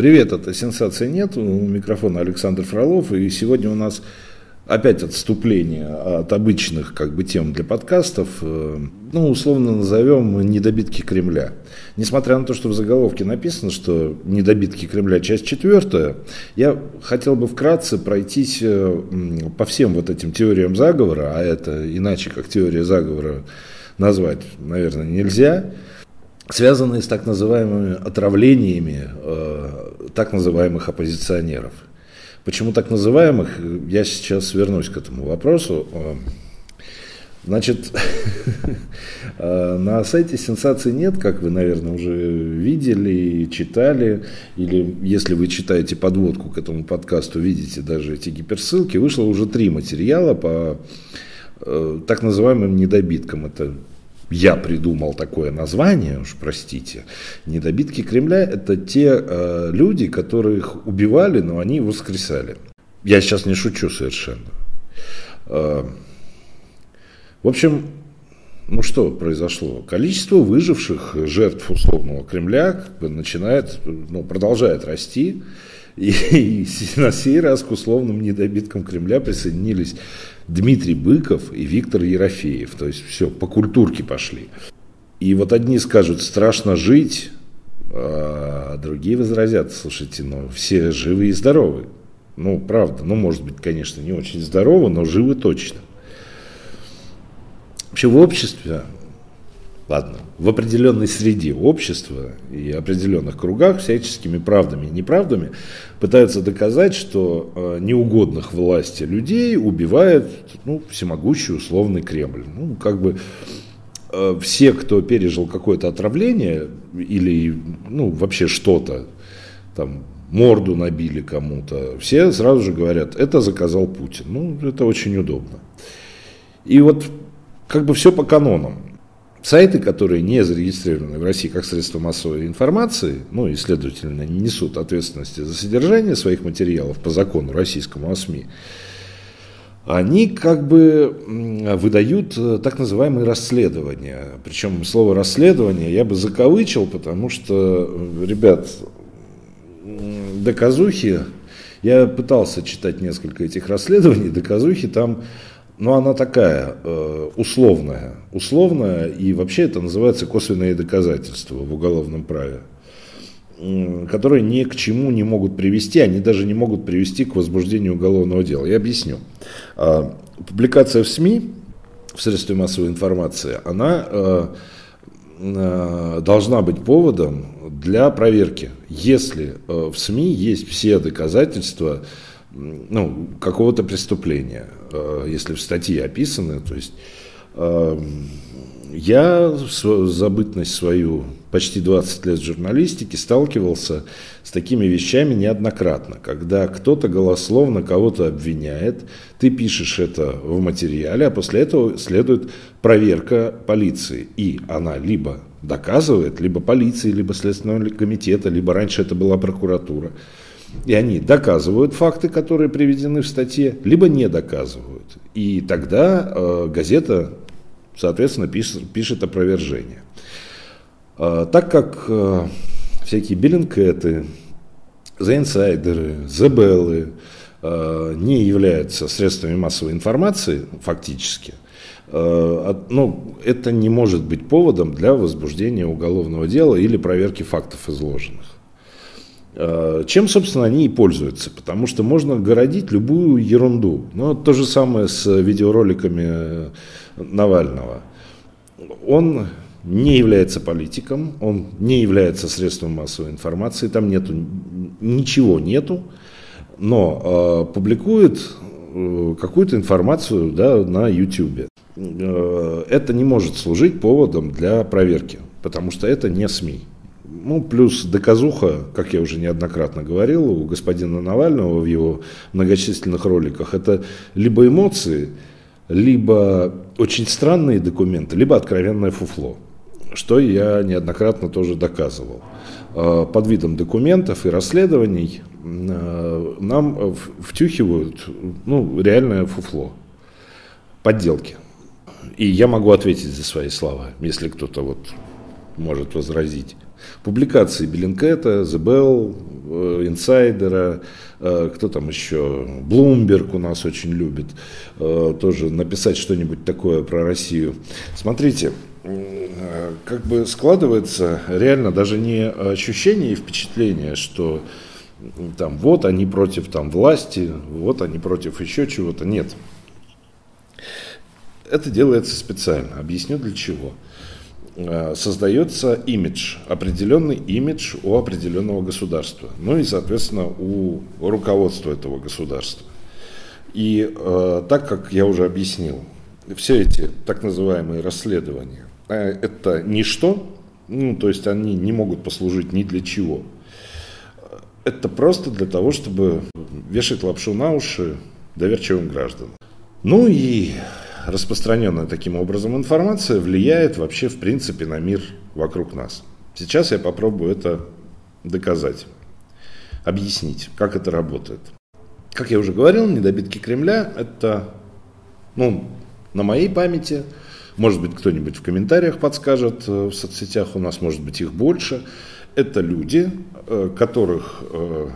Привет, это «Сенсации нет». У микрофона Александр Фролов. И сегодня у нас опять отступление от обычных как бы, тем для подкастов. Э, ну, условно назовем «Недобитки Кремля». Несмотря на то, что в заголовке написано, что «Недобитки Кремля. Часть четвертая», я хотел бы вкратце пройтись э, по всем вот этим теориям заговора, а это иначе как теория заговора назвать, наверное, нельзя – связанные с так называемыми отравлениями э, так называемых оппозиционеров. Почему так называемых, я сейчас вернусь к этому вопросу. Э, значит, э, на сайте сенсаций нет, как вы, наверное, уже видели, читали, или если вы читаете подводку к этому подкасту, видите даже эти гиперссылки, вышло уже три материала по э, так называемым недобиткам. Это я придумал такое название, уж простите, недобитки Кремля – это те э, люди, которых убивали, но они воскресали. Я сейчас не шучу совершенно. Э, в общем, ну что произошло? Количество выживших жертв условного Кремля как бы начинает, ну, продолжает расти. И, на сей раз к условным недобиткам Кремля присоединились Дмитрий Быков и Виктор Ерофеев. То есть все, по культурке пошли. И вот одни скажут, страшно жить, а другие возразят, слушайте, ну все живы и здоровы. Ну, правда, ну, может быть, конечно, не очень здоровы, но живы точно. Вообще в обществе ладно, в определенной среде общества и определенных кругах всяческими правдами и неправдами пытаются доказать, что э, неугодных власти людей убивает ну, всемогущий условный Кремль. Ну, как бы э, все, кто пережил какое-то отравление или ну, вообще что-то, там, морду набили кому-то, все сразу же говорят, это заказал Путин. Ну, это очень удобно. И вот как бы все по канонам сайты, которые не зарегистрированы в России как средство массовой информации, ну и, следовательно, не несут ответственности за содержание своих материалов по закону российскому о СМИ, они как бы выдают э, так называемые расследования. Причем слово расследование я бы закавычил, потому что, э, ребят, доказухи, я пытался читать несколько этих расследований, доказухи там но она такая э, условная. Условная, и вообще это называется косвенные доказательства в уголовном праве, которые ни к чему не могут привести, они даже не могут привести к возбуждению уголовного дела. Я объясню. Э, публикация в СМИ, в средстве массовой информации, она э, э, должна быть поводом для проверки. Если в СМИ есть все доказательства, ну, какого-то преступления, э, если в статье описаны. То есть эм, я забытность свою почти 20 лет в журналистике сталкивался с такими вещами неоднократно, когда кто-то голословно кого-то обвиняет, ты пишешь это в материале, а после этого следует проверка полиции, и она либо доказывает, либо полиции, либо Следственного комитета, либо раньше это была прокуратура, и они доказывают факты, которые приведены в статье, либо не доказывают. И тогда э, газета, соответственно, пишет, пишет опровержение. Э, так как э, всякие Insider, The Bell э, не являются средствами массовой информации фактически, э, ну, это не может быть поводом для возбуждения уголовного дела или проверки фактов изложенных. Э, чем, собственно, они и пользуются, потому что можно городить любую ерунду. Но то же самое с видеороликами э, Навального. Он не является политиком, он не является средством массовой информации, там нету, ничего нету, но э, публикует э, какую-то информацию да, на YouTube. Э, это не может служить поводом для проверки, потому что это не СМИ. Ну, плюс доказуха, как я уже неоднократно говорил, у господина Навального в его многочисленных роликах, это либо эмоции, либо очень странные документы, либо откровенное фуфло, что я неоднократно тоже доказывал. А, под видом документов и расследований а, нам втюхивают ну, реальное фуфло, подделки. И я могу ответить за свои слова, если кто-то вот может возразить. Публикации Беллинкета, The Bell, э, Инсайдера, э, кто там еще, Блумберг у нас очень любит э, тоже написать что-нибудь такое про Россию. Смотрите, как бы складывается реально даже не ощущение и впечатление, что там вот они против там власти, вот они против еще чего-то. Нет. Это делается специально. Объясню для чего. Э, создается имидж, определенный имидж у определенного государства, ну и, соответственно, у руководства этого государства. И э, так как я уже объяснил, все эти так называемые расследования, э, это ничто, ну, то есть они не могут послужить ни для чего. Это просто для того, чтобы вешать лапшу на уши доверчивым гражданам. Ну и распространенная таким образом информация влияет вообще в принципе на мир вокруг нас. Сейчас я попробую это доказать, объяснить, как это работает. Как я уже говорил, недобитки Кремля – это, ну, на моей памяти, может быть, кто-нибудь в комментариях подскажет э, в соцсетях, у нас может быть их больше. Это люди, э, которых, э,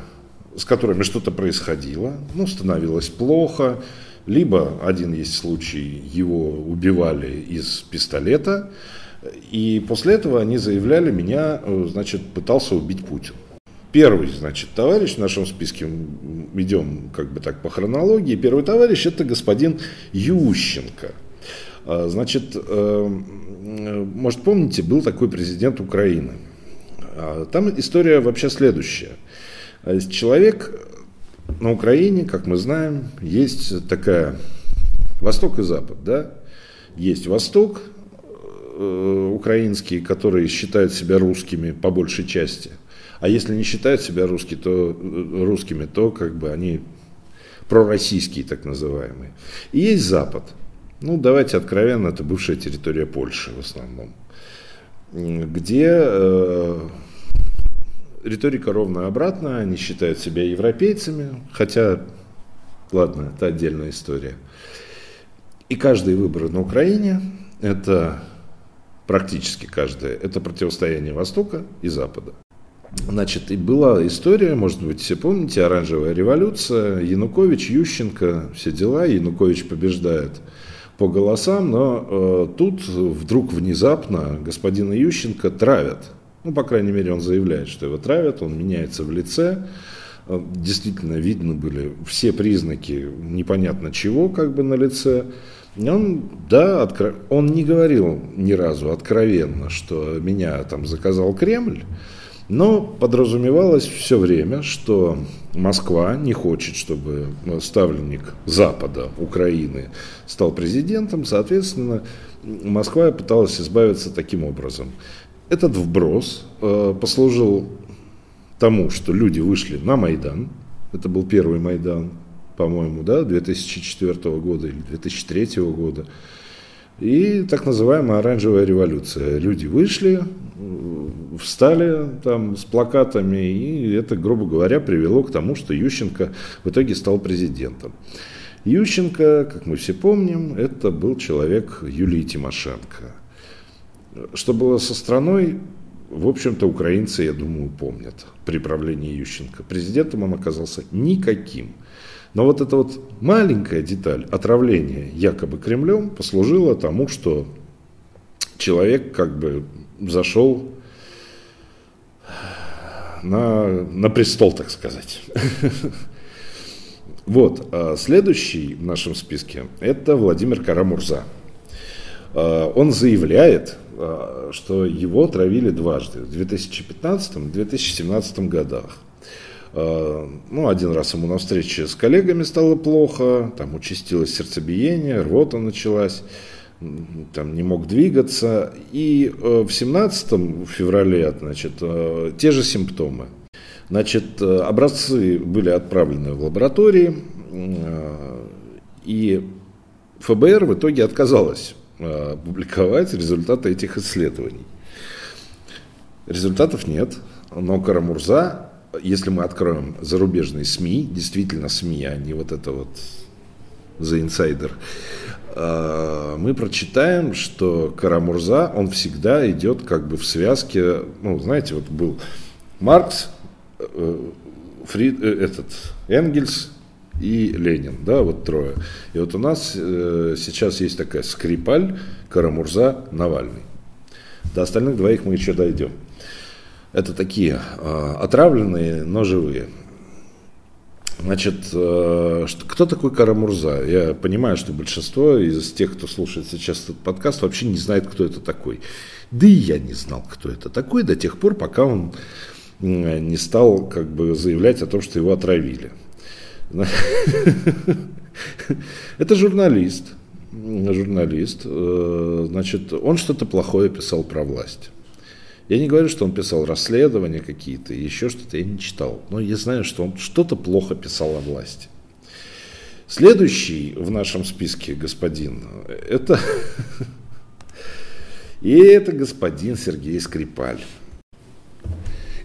с которыми что-то происходило, ну, становилось плохо, либо один есть случай, его убивали из пистолета, и после этого они заявляли, меня, э, значит, пытался убить Путин. Первый, значит, товарищ в нашем списке, идем как бы так по хронологии, первый товарищ это господин Ющенко. А, значит, э, может помните, был такой президент Украины. А, там история вообще следующая. Человек на Украине, как мы знаем, есть такая Восток и Запад, да? Есть Восток, э, украинские, которые считают себя русскими по большей части. А если не считают себя русскими, то, э, русскими, то как бы они пророссийские так называемые. И есть Запад. Ну, давайте откровенно, это бывшая территория Польши в основном, где э, риторика ровно обратная, они считают себя европейцами, хотя, ладно, это отдельная история. И каждый выбор на Украине – это практически каждое, это противостояние Востока и Запада. Значит, и была история, может быть, все помните, оранжевая революция, Янукович, Ющенко, все дела, Янукович побеждает по голосам, но э, тут вдруг внезапно господина Ющенко травят – ну, по крайней мере, он заявляет, что его травят, он меняется в лице. Э, действительно, видно были все признаки непонятно чего как бы на лице. Он, да, откро... он не говорил ни разу откровенно, что меня там заказал Кремль, но подразумевалось все время, что Москва не хочет, чтобы ставленник Запада, Украины, стал президентом. Соответственно, Москва пыталась избавиться таким образом. Этот вброс э, послужил тому, что люди вышли на Майдан. Это был первый Майдан, по-моему, да, 2004 года или 2003 года. И так называемая оранжевая революция. Люди вышли, встали там с плакатами, и это, грубо говоря, привело к тому, что Ющенко в итоге стал президентом. Ющенко, как мы все помним, это был человек Юлии Тимошенко – что было со страной, в общем-то, украинцы, я думаю, помнят при правлении Ющенко. Президентом он оказался никаким. Но вот эта вот маленькая деталь отравления якобы Кремлем послужила тому, что человек как бы зашел на, на престол, так сказать. Вот, а следующий в нашем списке – это Владимир Карамурза. А, он заявляет, а, что его травили дважды, в 2015 и 2017 годах. А, ну, один раз ему на встрече с коллегами стало плохо, там участилось сердцебиение, рвота началась, там не мог двигаться. И э, в 17 феврале, значит, э, те же симптомы. Значит, э, образцы были отправлены в лаборатории, и ФБР в итоге отказалось Э, публиковать результаты этих исследований. Результатов нет, но Карамурза, если мы откроем зарубежные СМИ, действительно СМИ, а не вот это вот за инсайдер, э, мы прочитаем, что Карамурза, он всегда идет как бы в связке, ну, знаете, вот был Маркс, э, Фрид, этот, Энгельс и Ленин, да, вот трое. И вот у нас сейчас есть такая Скрипаль, Карамурза, Навальный. До остальных двоих мы еще дойдем. Это такие отравленные, но живые. Значит, э, кто такой Карамурза? Я понимаю, что большинство из тех, кто слушает сейчас этот подкаст, вообще не знает, кто это такой. Да и я не знал, кто это такой до тех пор, пока он не стал как бы заявлять о том, что его отравили. Это журналист. Журналист. Э, значит, он что-то плохое писал про власть. Я не говорю, что он писал расследования какие-то, еще что-то я не читал. Но я знаю, что он что-то плохо писал о власти. Следующий в нашем списке господин, это... И это господин Сергей Скрипаль.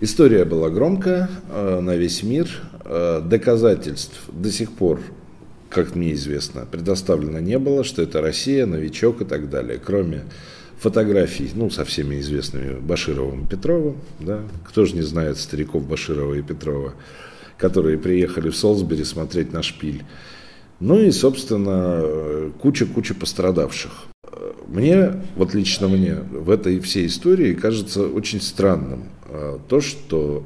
История была громкая э, на весь мир. Э, доказательств до сих пор, как мне известно, предоставлено не было, что это Россия, новичок и так далее. Кроме фотографий, ну, со всеми известными Башировым и Петровым, да, кто же не знает стариков Баширова и Петрова, которые приехали в Солсбери смотреть на шпиль. Ну и, собственно, куча-куча пострадавших. Мне, вот лично мне, в этой всей истории кажется очень странным а, то, что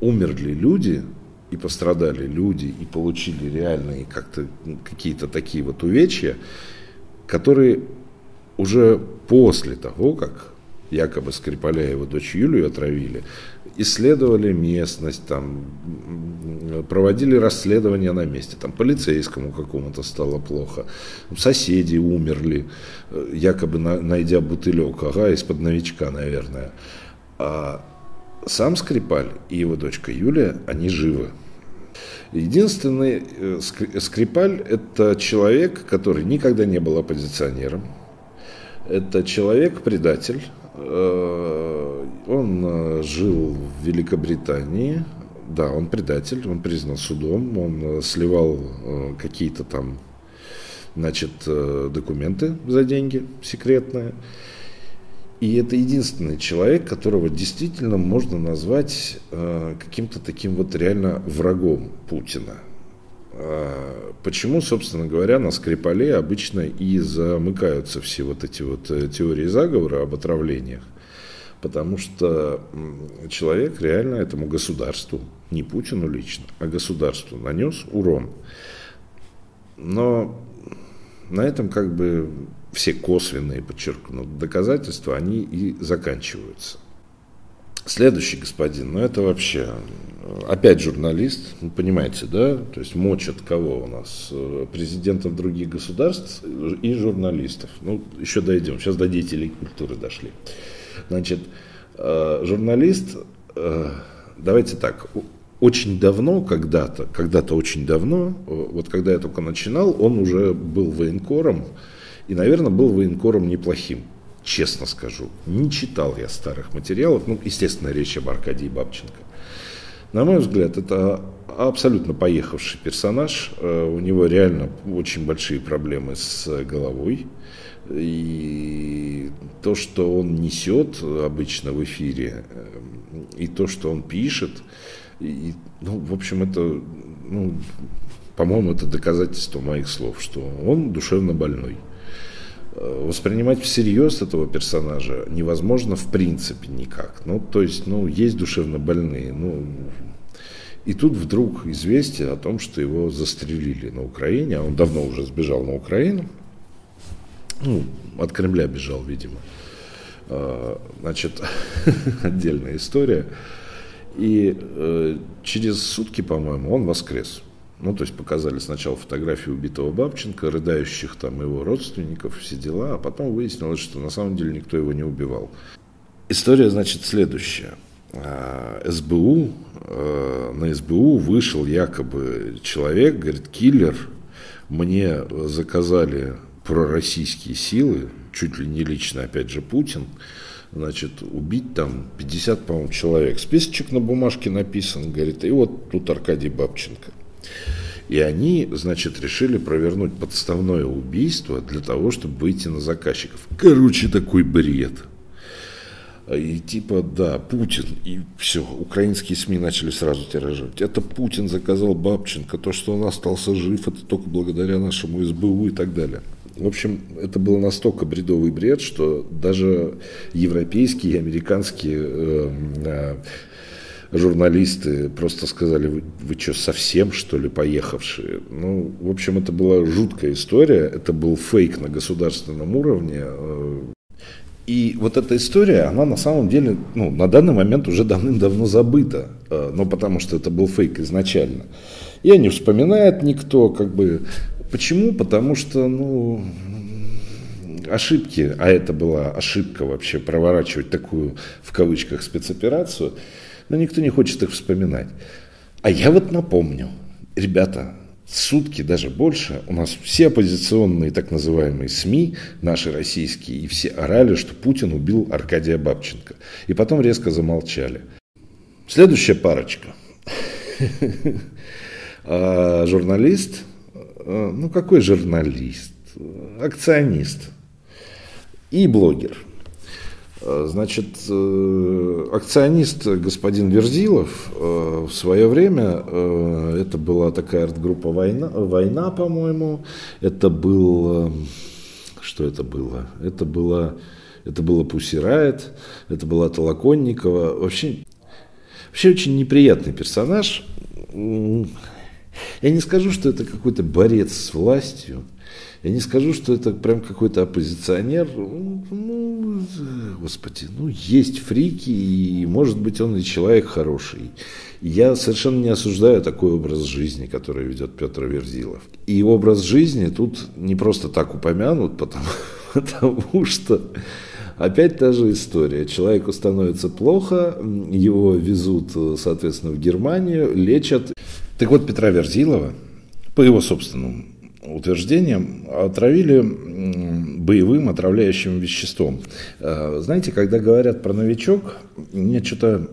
умерли люди и пострадали люди и получили реальные как-то какие-то такие вот увечья, которые уже после того, как якобы Скрипаля и его дочь Юлию отравили, исследовали местность, там, проводили расследования на месте, там, полицейскому какому-то стало плохо, соседи умерли, якобы на, найдя бутылек, ага, из-под новичка, наверное. А сам Скрипаль и его дочка Юлия, они живы. Единственный э, Скрипаль – это человек, который никогда не был оппозиционером, это человек-предатель. Э, он э, жил в Великобритании. Да, он предатель, он признан судом, он сливал какие-то там, значит, документы за деньги секретные. И это единственный человек, которого действительно можно назвать каким-то таким вот реально врагом Путина. А, почему, собственно говоря, на Скрипале обычно и замыкаются все вот эти вот э, теории заговора об отравлениях? Потому что человек реально этому государству, не Путину лично, а государству нанес урон. Но на этом как бы все косвенные, подчеркну, доказательства, они и заканчиваются. Следующий господин, ну это вообще, опять журналист, вы понимаете, да? То есть мочат кого у нас? Президентов других государств и журналистов. Ну, еще дойдем, сейчас до деятелей культуры дошли. Значит, э, журналист, э, давайте так, очень давно, когда-то, когда-то очень давно, вот когда я только начинал, он уже был военкором, и, наверное, был военкором неплохим честно скажу. Не читал я старых материалов, ну, естественно, речь об Аркадии Бабченко. На мой взгляд, это абсолютно поехавший персонаж. Э, у него реально очень большие проблемы с головой. И то, что он несет обычно в эфире, э, и то, что он пишет, и, ну, в общем, это, ну, по-моему, это доказательство моих слов, что он душевно больной. Э, воспринимать всерьез этого персонажа невозможно в принципе никак. Ну, то есть, ну, есть душевно больные. Ну, и тут вдруг известие о том, что его застрелили на Украине, а он давно уже сбежал на Украину. Ну, от Кремля бежал, видимо. Э, значит, отдельная история. И э, через сутки, по-моему, он воскрес. Ну, то есть показали сначала фотографию убитого Бабченко, рыдающих там его родственников, все дела, а потом выяснилось, что на самом деле никто его не убивал. История, значит, следующая. А, СБУ, а, на СБУ вышел якобы человек, говорит, киллер, мне заказали пророссийские силы, чуть ли не лично, опять же, Путин, значит, убить там 50, по-моему, человек. Списочек на бумажке написан, говорит, и вот тут Аркадий Бабченко. И они, значит, решили провернуть подставное убийство для того, чтобы выйти на заказчиков. Короче, такой бред. И типа, да, Путин, и все, украинские СМИ начали сразу тиражировать. Это Путин заказал Бабченко, то, что он остался жив, это только благодаря нашему СБУ и так далее. В общем, это был настолько бредовый бред, что даже европейские и американские э, э, журналисты просто сказали, вы, вы что, совсем, что ли, поехавшие? Ну, в общем, это была жуткая история, это был фейк на государственном уровне. Э. И вот эта история, она на самом деле, ну, на данный момент уже давным-давно забыта, э, но потому что это был фейк изначально. И не вспоминает никто, как бы, Почему? Потому что, ну, ошибки, а это была ошибка вообще проворачивать такую, в кавычках, спецоперацию, но никто не хочет их вспоминать. А я вот напомню, ребята, сутки, даже больше, у нас все оппозиционные так называемые СМИ, наши российские, и все орали, что Путин убил Аркадия Бабченко. И потом резко замолчали. Следующая парочка. А, журналист Э, ну какой журналист, акционист и блогер. Э, значит, э, акционист господин Верзилов в свое время, это была такая арт-группа «Война», «Война», по-моему, это был, что это было? Это было, это было Пусси Райт, это была Толоконникова. Вообще, вообще очень неприятный персонаж. Я не скажу, что это какой-то борец с властью. Я не скажу, что это прям какой-то оппозиционер. Ну, ну, господи, ну, есть фрики, и, может быть, он и человек хороший. Я совершенно не осуждаю такой образ жизни, который ведет Петр Верзилов. И образ жизни тут не просто так упомянут, потому, потому что опять та же история. Человеку становится плохо, его везут, соответственно, в Германию, лечат. Так вот, Петра Верзилова, по его собственным утверждениям, отравили боевым отравляющим веществом. А, знаете, когда говорят про новичок, мне что-то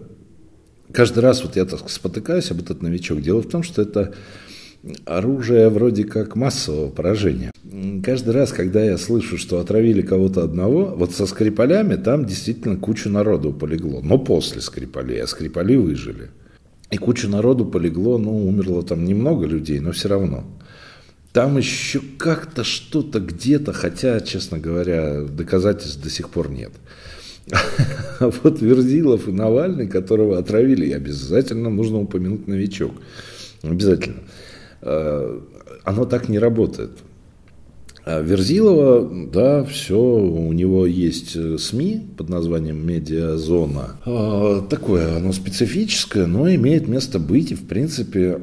каждый раз вот я так спотыкаюсь об этот новичок. Дело в том, что это оружие вроде как массового поражения. Каждый раз, когда я слышу, что отравили кого-то одного, вот со Скрипалями там действительно кучу народу полегло. Но после Скрипалей, а Скрипали выжили. И куча народу полегло, ну, умерло там немного людей, но все равно. Там еще как-то что-то где-то, хотя, честно говоря, доказательств до сих пор нет. А вот Верзилов и Навальный, которого отравили, обязательно нужно упомянуть новичок. Обязательно. А, оно так не работает. А Верзилова, да, все, у него есть э, СМИ под названием «Медиазона». А, такое оно специфическое, но имеет место быть. И, в принципе,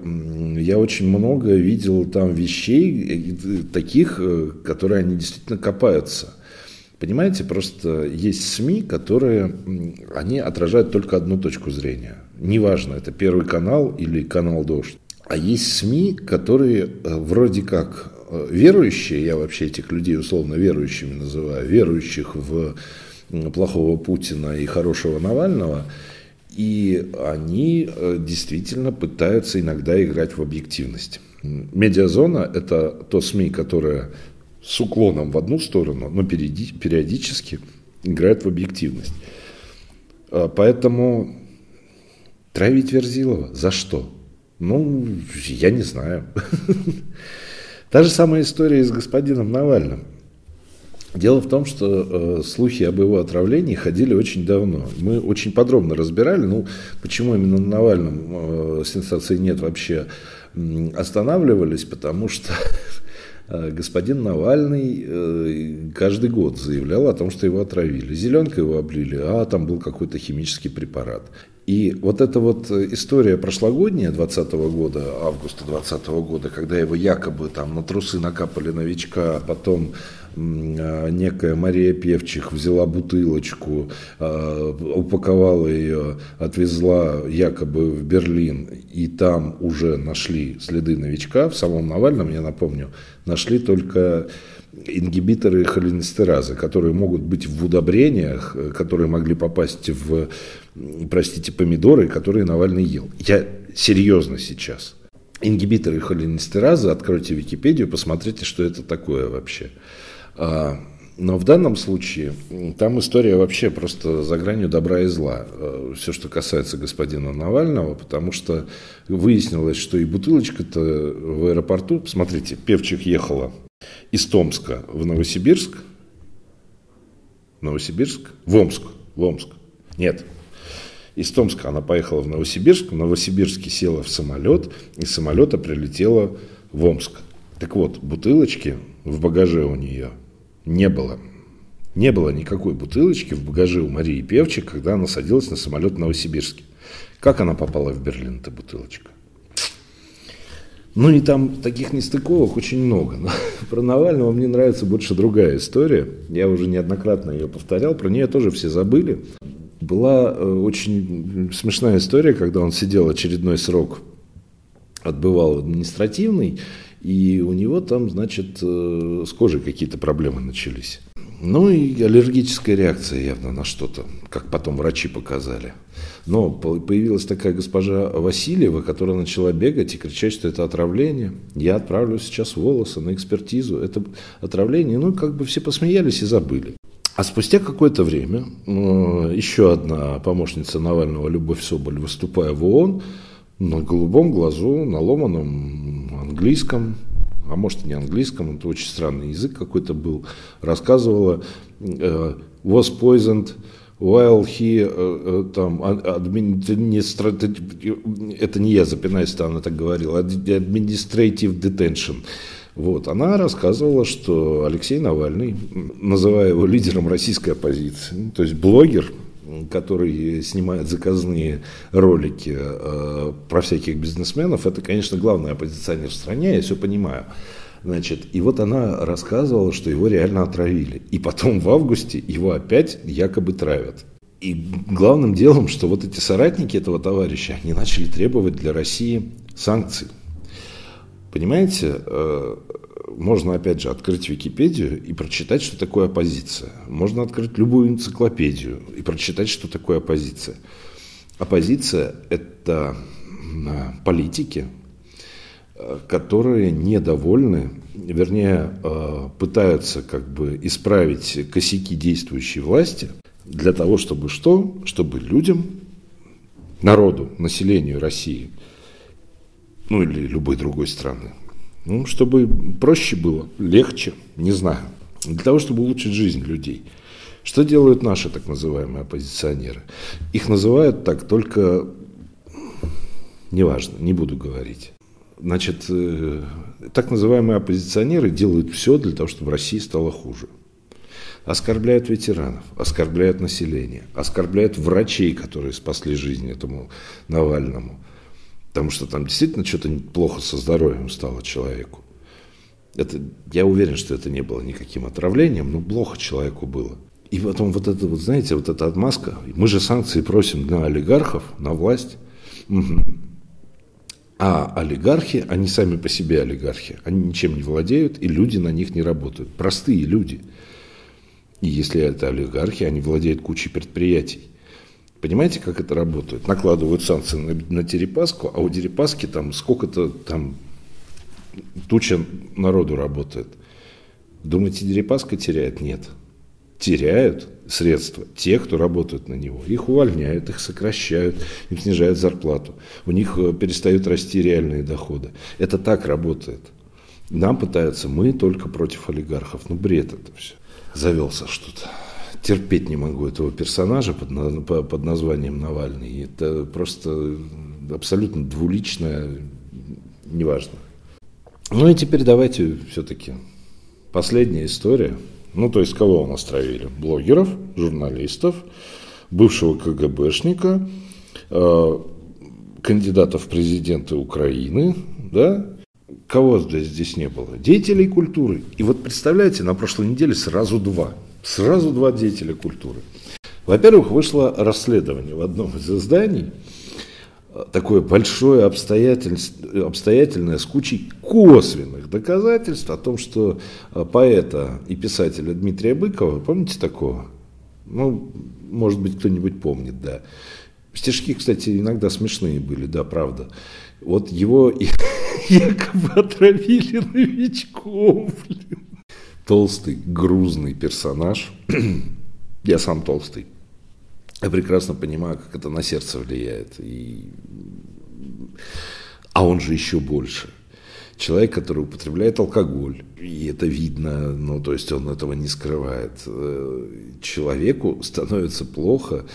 я очень много видел там вещей, э, таких, э, которые они действительно копаются. Понимаете, просто есть СМИ, которые, они отражают только одну точку зрения. Неважно, это Первый канал или канал «Дождь». А есть СМИ, которые вроде как верующие, я вообще этих людей условно верующими называю, верующих в плохого Путина и хорошего Навального, и они э, действительно пытаются иногда играть в объективность. Медиазона – это то СМИ, которое с уклоном в одну сторону, но периодически играет в объективность. А, поэтому травить Верзилова за что? Ну, я не знаю. Та же самая история и с господином Навальным. Дело в том, что э, слухи об его отравлении ходили очень давно. Мы очень подробно разбирали, ну, почему именно на Навальном э, сенсации нет вообще э, останавливались, потому что э, господин Навальный э, каждый год заявлял о том, что его отравили. Зеленкой его облили, а там был какой-то химический препарат. И вот эта вот история прошлогодняя 2020 года, августа 2020 года, когда его якобы там на трусы накапали новичка, а потом а, некая Мария Певчих взяла бутылочку, а, упаковала ее, отвезла якобы в Берлин, и там уже нашли следы новичка. В самом Навальном, я напомню, нашли только ингибиторы холинестеразы, которые могут быть в удобрениях, э, которые могли попасть в простите, помидоры, которые Навальный ел. Я серьезно сейчас. ингибиторы холинестеразы, откройте Википедию, посмотрите, что это такое вообще. А, но в данном случае там история вообще просто за гранью добра и зла. Э, Все, что касается господина Навального, потому что выяснилось, что и бутылочка-то в аэропорту, смотрите, Певчик ехала из Томска в Новосибирск, Новосибирск, в Омск, в Омск, нет, из Томска она поехала в Новосибирск, в Новосибирске села в самолет, из самолета прилетела в Омск. Так вот, бутылочки в багаже у нее не было. Не было никакой бутылочки в багаже у Марии Певчик, когда она садилась на самолет в Новосибирске. Как она попала в Берлин, эта бутылочка? Ну и там таких нестыковок очень много. Но про Навального мне нравится больше другая история. Я уже неоднократно ее повторял, про нее тоже все забыли. Была э, очень смешная история, когда он сидел очередной срок, отбывал административный, и у него там, значит, э, с кожей какие-то проблемы начались. Ну и аллергическая реакция явно на что-то, как потом врачи показали. Но появилась такая госпожа Васильева, которая начала бегать и кричать, что это отравление. Я отправлю сейчас волосы на экспертизу. Это отравление. Ну, как бы все посмеялись и забыли. А спустя какое-то время э, еще одна помощница Навального, Любовь Соболь, выступая в ООН, на голубом глазу, на ломаном английском, а может и не английском, это очень странный язык какой-то был, рассказывала э, was poisoned while he э, там administrative, это не я запинаюсь, она так говорила, administrative detention. Вот, она рассказывала, что Алексей Навальный, называя его лидером российской оппозиции, то есть блогер, который снимает заказные ролики э, про всяких бизнесменов, это, конечно, главный оппозиционер в стране, я все понимаю. Значит, и вот она рассказывала, что его реально отравили. И потом в августе его опять якобы травят. И главным делом, что вот эти соратники этого товарища, они начали требовать для России санкций. Понимаете, э, можно, опять же, открыть Википедию и прочитать, что такое оппозиция. Можно открыть любую энциклопедию и прочитать, что такое оппозиция. Оппозиция – это политики, э, которые недовольны, вернее, э, пытаются как бы исправить косяки действующей власти для того, чтобы что? Чтобы людям, народу, населению России – ну или любой другой страны. Ну, чтобы проще было, легче, не знаю. Для того, чтобы улучшить жизнь людей. Что делают наши так называемые оппозиционеры? Их называют так только, неважно, не буду говорить. Значит, э, так называемые оппозиционеры делают все для того, чтобы в России стало хуже. Оскорбляют ветеранов, оскорбляют население, оскорбляют врачей, которые спасли жизнь этому Навальному – Потому что там действительно что-то плохо со здоровьем стало человеку. Это, я уверен, что это не было никаким отравлением, но плохо человеку было. И потом вот это вот, знаете, вот эта отмазка. Мы же санкции просим на олигархов, на власть. А олигархи, они сами по себе олигархи. Они ничем не владеют, и люди на них не работают. Простые люди. И если это олигархи, они владеют кучей предприятий. Понимаете, как это работает? Накладывают санкции на, на Дерипаску, а у Дерипаски там сколько-то там туча народу работает. Думаете, Дерипаска теряет? Нет. Теряют средства те, кто работают на него. Их увольняют, их сокращают, им снижают зарплату. У них э, перестают расти реальные доходы. Это так работает. Нам пытаются, мы только против олигархов. Ну, бред это все. Завелся что-то терпеть не могу этого персонажа под, под названием Навальный. Это просто абсолютно двуличное, неважно. Ну и теперь давайте все-таки последняя история. Ну, то есть, кого у нас травили? Блогеров, журналистов, бывшего КГБшника, э, кандидата в президенты Украины, да? Кого здесь не было? Деятелей культуры. И вот представляете, на прошлой неделе сразу два – Сразу два деятеля культуры. Во-первых, вышло расследование в одном из изданий, такое большое обстоятельное с кучей косвенных доказательств о том, что э, поэта и писателя Дмитрия Быкова, помните такого? Ну, может быть, кто-нибудь помнит, да. Стишки, кстати, иногда смешные были, да, правда. Вот его якобы отравили новичков. Блин. Толстый, грузный персонаж. Я сам толстый. Я прекрасно понимаю, как это на сердце влияет. И... А он же еще больше. Человек, который употребляет алкоголь, и это видно, ну, то есть он этого не скрывает. Э, человеку становится плохо,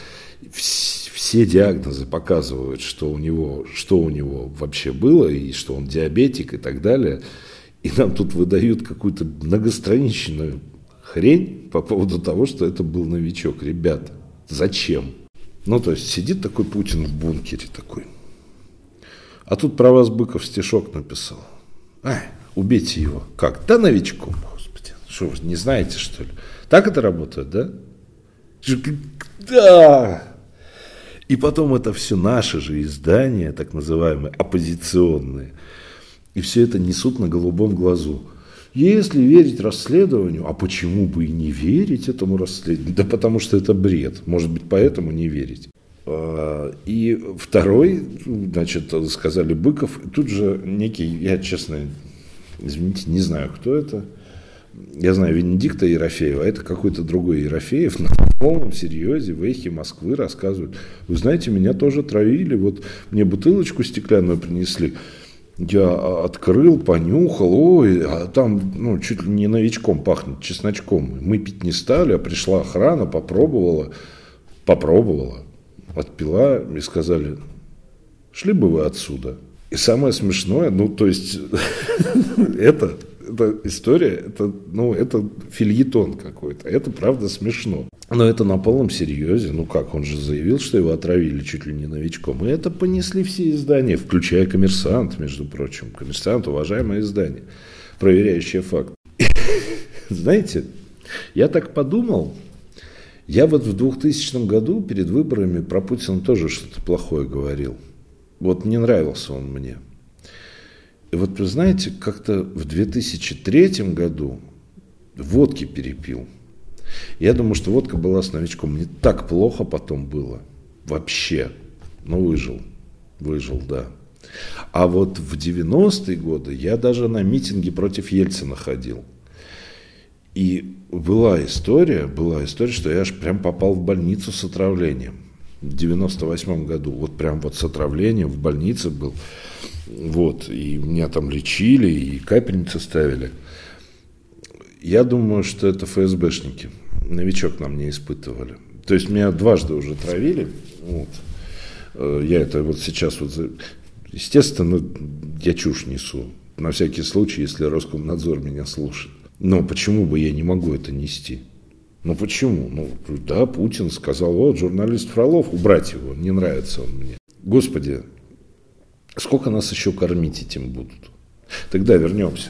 все диагнозы показывают, что у него, что у него вообще было, и что он диабетик и так далее. И нам тут выдают какую-то многостраничную хрень по поводу того, что это был новичок. Ребята, зачем? Ну, то есть сидит такой Путин в бункере такой. А тут про вас Быков стишок написал. Ай, убейте его. Как? Да новичком, господи. Что вы не знаете, что ли? Так это работает, да? Да! И потом это все наши же издания, так называемые оппозиционные. И все это несут на голубом глазу. Если верить расследованию, а почему бы и не верить этому расследованию? Да потому что это бред. Может быть, поэтому не верить. А, и второй, значит, сказали Быков, тут же некий, я честно, извините, не знаю, кто это. Я знаю Венедикта Ерофеева, а это какой-то другой Ерофеев на полном серьезе в эхе Москвы рассказывают. Вы знаете, меня тоже травили, вот мне бутылочку стеклянную принесли. Я открыл, понюхал, ой, а там ну, чуть ли не новичком пахнет, чесночком. Мы пить не стали, а пришла охрана, попробовала, попробовала отпила и сказали, шли бы вы отсюда. И самое смешное, ну, то есть, это, это история, это, ну, это фильетон какой-то. Это правда смешно. Но это на полном серьезе. Ну как, он же заявил, что его отравили чуть ли не новичком. И это понесли все издания, включая «Коммерсант», между прочим. «Коммерсант» – уважаемое издание, проверяющее факт. Знаете, я так подумал, я вот в 2000 году перед выборами про Путина тоже что-то плохое говорил. Вот не нравился он мне. И вот вы знаете, как-то в 2003 году водки перепил. Я думаю, что водка была с новичком. Мне так плохо потом было. Вообще. Но выжил. Выжил, да. А вот в 90-е годы я даже на митинге против Ельцина ходил. И была история, была история, что я аж прям попал в больницу с отравлением. В 98 году, вот прям вот с отравлением в больнице был. Вот, и меня там лечили, и капельницы ставили. Я думаю, что это ФСБшники. Новичок нам не испытывали. То есть меня дважды уже травили. Вот. Э, я это вот сейчас вот... Естественно, я чушь несу. На всякий случай, если Роскомнадзор меня слушает. Но почему бы я не могу это нести? Ну почему? Ну да, Путин сказал, вот журналист Фролов, убрать его, не нравится он мне. Господи, сколько нас еще кормить этим будут? Тогда вернемся.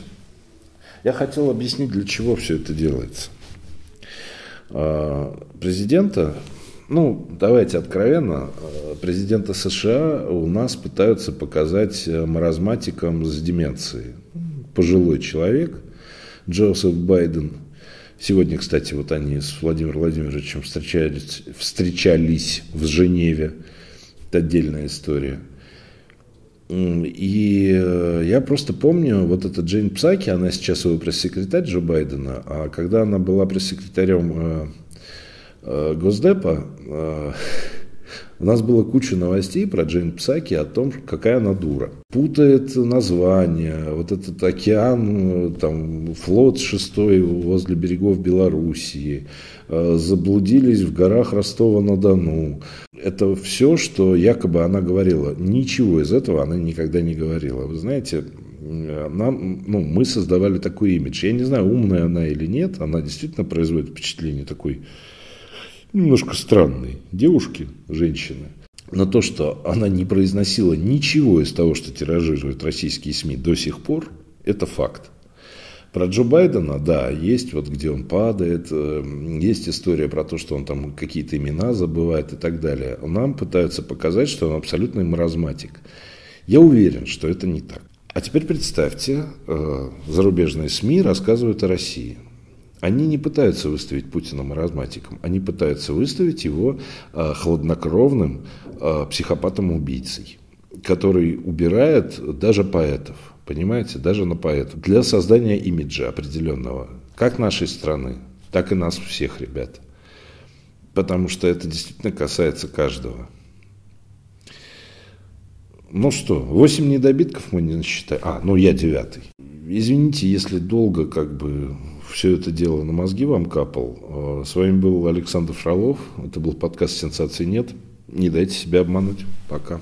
Я хотел объяснить, для чего все это делается. А, президента, ну, давайте откровенно, а, президента США у нас пытаются показать э, маразматиком с деменцией. Пожилой человек, Джозеф Байден. Сегодня, кстати, вот они с Владимиром Владимировичем встречались, встречались в Женеве. Это отдельная история. И э, я просто помню, вот эта Джейн Псаки, она сейчас его пресс-секретарь Джо Байдена, а когда она была пресс-секретарем э, э, Госдепа, у нас было куча новостей про Джейн Псаки о том, какая она дура. Путает название, вот этот океан, там, флот шестой возле берегов Белоруссии, э, заблудились в горах Ростова-на-Дону. Это все, что якобы она говорила. Ничего из этого она никогда не говорила. Вы знаете, нам, ну, мы создавали такой имидж. Я не знаю, умная она или нет, она действительно производит впечатление такой немножко странной девушки, женщины, на то, что она не произносила ничего из того, что тиражируют российские СМИ до сих пор, это факт. Про Джо Байдена, да, есть вот где он падает, э, есть история про то, что он там какие-то имена забывает и так далее. Нам пытаются показать, что он абсолютный маразматик. Я уверен, что это не так. А теперь представьте, э, зарубежные СМИ рассказывают о России. Они не пытаются выставить Путина маразматиком, они пытаются выставить его э, хладнокровным э, психопатом-убийцей, который убирает даже поэтов. Понимаете, даже на поэта. Для создания имиджа определенного. Как нашей страны, так и нас всех, ребят. Потому что это действительно касается каждого. Ну что, 8 недобитков мы не насчитаем. А, ну я девятый. Извините, если долго как бы все это дело на мозги вам капал. С вами был Александр Фролов. Это был подкаст «Сенсации нет». Не дайте себя обмануть. Пока.